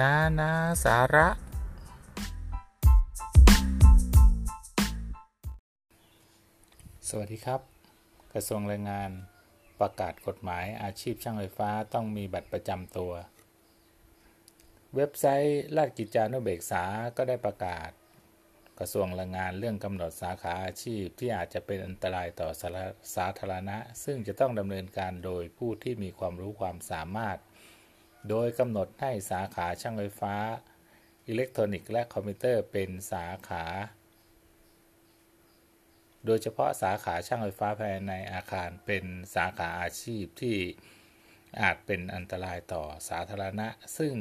นานาสาระ สวัสดีครับ กระทรวงแรงงานประกาศกฎหมายอาชีพช่างไฟฟ้าต้องมีบัตรประจำตัว เว็บไซต์ราชกิจจานุเบกษาก็ได้ประกาศ กระทรวงแรงงานเรื่องกำหนดสาขาอาชีพที่อาจจะเป็นอันตรายต่อสาธารณะ ซึ่งจะต้องดำเนินการโดยผู้ที่มีความรู้ความสามารถ โดยกำหนดให้สาขาช่างไฟฟ้า อิเล็กทรอนิกส์และคอมพิวเตอร์เป็นสาขา โดยเฉพาะสาขาช่างไฟฟ้าภายในอาคารเป็นสาขาอาชีพที่อาจเป็นอันตรายต่อสาธารณะ ซึ่ง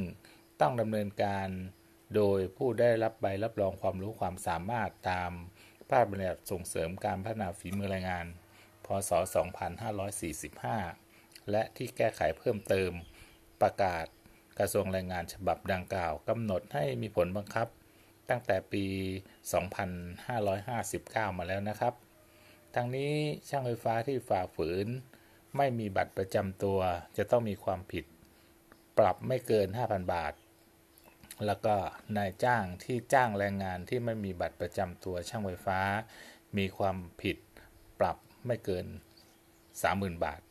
ต้องดำเนินการโดยผู้ได้รับใบรับรองความรู้ความสามารถตามพระราชบัญญัติส่งเสริมการพัฒนาฝีมือแรงงาน พศ 2545 และที่แก้ไขเพิ่มเติม ประกาศกระทรวงแรงงานฉบับดังกล่าวกำหนดให้มีผลบังคับ ตั้งแต่ปี 2559 มาแล้วนะครับ ทั้งนี้ช่างไฟฟ้าที่ฝ่าฝืน ไม่มีบัตรประจำตัวจะต้องมีความผิด ปรับไม่เกิน 5,000 บาท แล้วก็นายจ้างที่จ้างแรงงานที่ไม่มีบัตรประจำตัวช่างไฟฟ้า มีความผิด ปรับไม่เกิน 30,000 บาท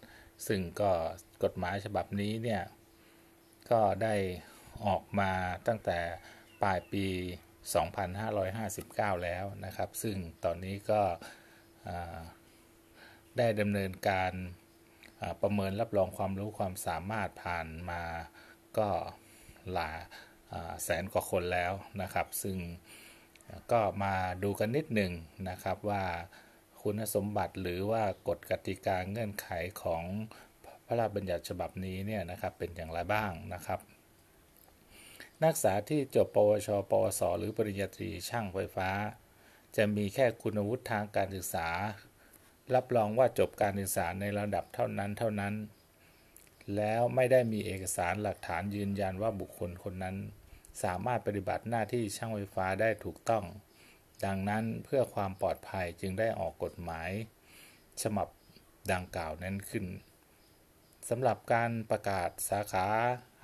ซึ่งก็กฎหมายฉบับนี้เนี่ย ก็ได้ออกมาตั้งแต่ปลายปี 2559 แล้วนะครับ ซึ่งตอนนี้ก็ได้ดำเนินการประเมินรับรองความรู้ความสามารถผ่านมาก็หลายแสนกว่าคนแล้วนะครับ ซึ่งก็มาดูกันนิดหนึ่งนะครับว่าคุณสมบัติหรือว่ากฎกติกาเงื่อนไขของ ระราชบัญญัติฉบับนี้เนี่ยนะครับเป็นอย่างไรบ้างนะครับ นักศึกษาที่จบปวช ปวส หรือปริญญาตรีช่างไฟฟ้า จะมีแค่คุณวุฒิทางการศึกษา รับรองว่าจบการศึกษาในระดับเท่านั้นเท่านั้น แล้วไม่ได้มีเอกสารหลักฐานยืนยันว่าบุคคลคนนั้น สามารถปฏิบัติหน้าที่ช่างไฟฟ้าได้ถูกต้อง ดังนั้นเพื่อความปลอดภัยจึงได้ออกกฎหมาย ฉบับดังกล่าวนั้นขึ้น สำหรับการประกาศสาขา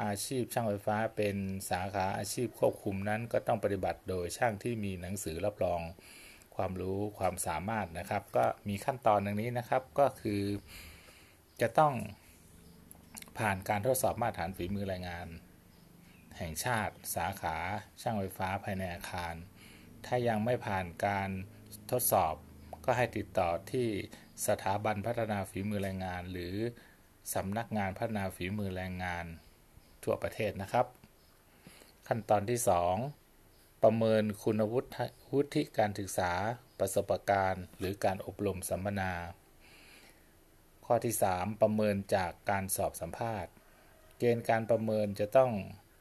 อาชีพช่างไฟฟ้าเป็นสาขาอาชีพควบคุมนั้น ก็ต้องปฏิบัติโดยช่างที่มีหนังสือรับรองความรู้ความสามารถนะครับ ก็มีขั้นตอนดังนี้นะครับก็คือจะต้องผ่านการทดสอบมาตรฐานฝีมือแรงงาน แห่งชาติ สาขาช่างไฟฟ้าภายในอาคาร ถ้ายังไม่ผ่านการทดสอบก็ให้ติดต่อที่สถาบันพัฒนาฝีมือแรงงาน หรือ สำนักงานพัฒนาฝีมือแรงงานทั่วประเทศนะครับ ขั้นตอนที่ 2 ประเมินคุณวุฒิวุฒิการศึกษาประสบการณ์ หรือการอบรมสัมมนา ข้อที่ 3 ประเมินจากการสอบสัมภาษณ์ เกณฑ์การประเมินจะต้อง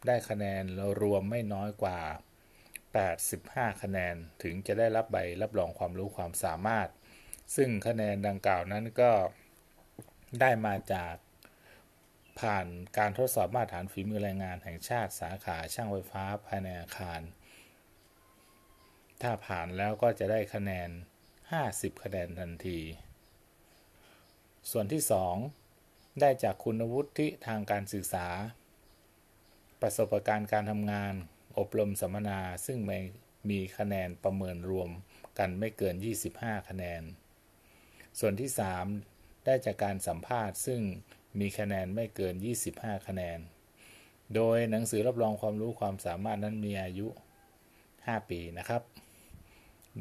ได้คะแนนรวมไม่น้อยกว่า 85 คะแนนถึงจะได้รับใบรับรองความรู้ความสามารถ ซึ่งคะแนนดังกล่าวนั้นก็ ได้มาจากผ่านการทดสอบมาตรฐานฝีมือแรงงานแห่งชาติสาขาช่างไฟฟ้าภายในอาคาร ถ้าผ่านแล้วก็จะได้คะแนน 50 คะแนนทันที ส่วนที่ 2 ได้จากคุณวุฒิทางการศึกษา ประสบการณ์การทำงาน อบรมสัมมนา ซึ่งไม่มีคะแนนประเมินรวมกันไม่เกิน 25 คะแนน ส่วนที่ 3 ได้จากการสัมภาษณ์ ซึ่งมีคะแนนไม่เกิน 25 คะแนน โดยหนังสือรับรองความรู้ความสามารถนั้นมีอายุ 5 ปีนะครับ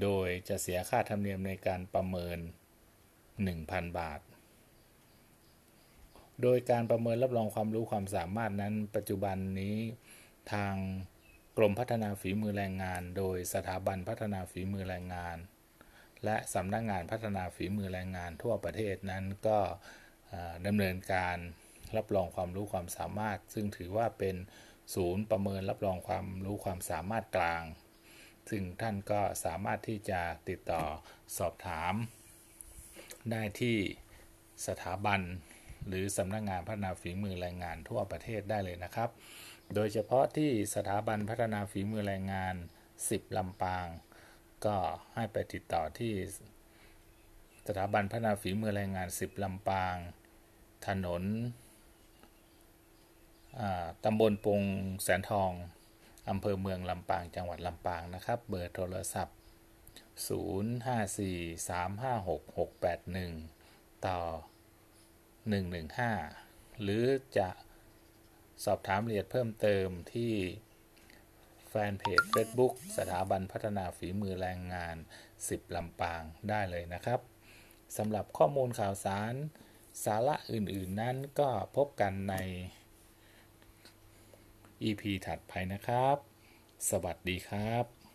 โดยจะเสียค่าธรรมเนียมในการประเมิน 1,000 บาท โดยการประเมินรับรองความรู้ความสามารถนั้น ปัจจุบันนี้ทางกรมพัฒนาฝีมือแรงงาน โดยสถาบันพัฒนาฝีมือแรงงาน และสำนักงงานพัฒนาฝีมือแรงงานทั่วประเทศนั้นก็ดำเนินการรับรองความรู้ความสามารถ ซึ่งถือว่าเป็นศูนย์ประเมินรับรองความรู้ความสามารถกลาง ซึ่งท่านก็สามารถที่จะติดต่อสอบถาม ได้ที่สถาบัน หรือสำนักงงานพัฒนาฝีมือแรงงานทั่วประเทศได้เลยนะครับ โดยเฉพาะที่สถาบันพัฒนาฝีมือแรงงาน 10ลำปาง ก็ให้ไปติดต่อที่สถาบันพัฒนาฝีมือแรงงาน 10 ลำปาง ถนนตำบลปงแสนทอง อำเภอเมืองลำปาง จังหวัดลำปาง นะครับ เบอร์โทรศัพท์ 054356681 ต่อ 115 หรือจะสอบถามรายละเอียดเพิ่มเติมที่ ฟนเพจ Facebook สถาบันพัฒนาฝีมือแรงงาน 10 ลำปางได้เลยนะครับสำหรับข้อมูลข่าวสารสาระอื่นๆนั้นก็พบกันใน EP ถัดไปนะครับ สวัสดีครับ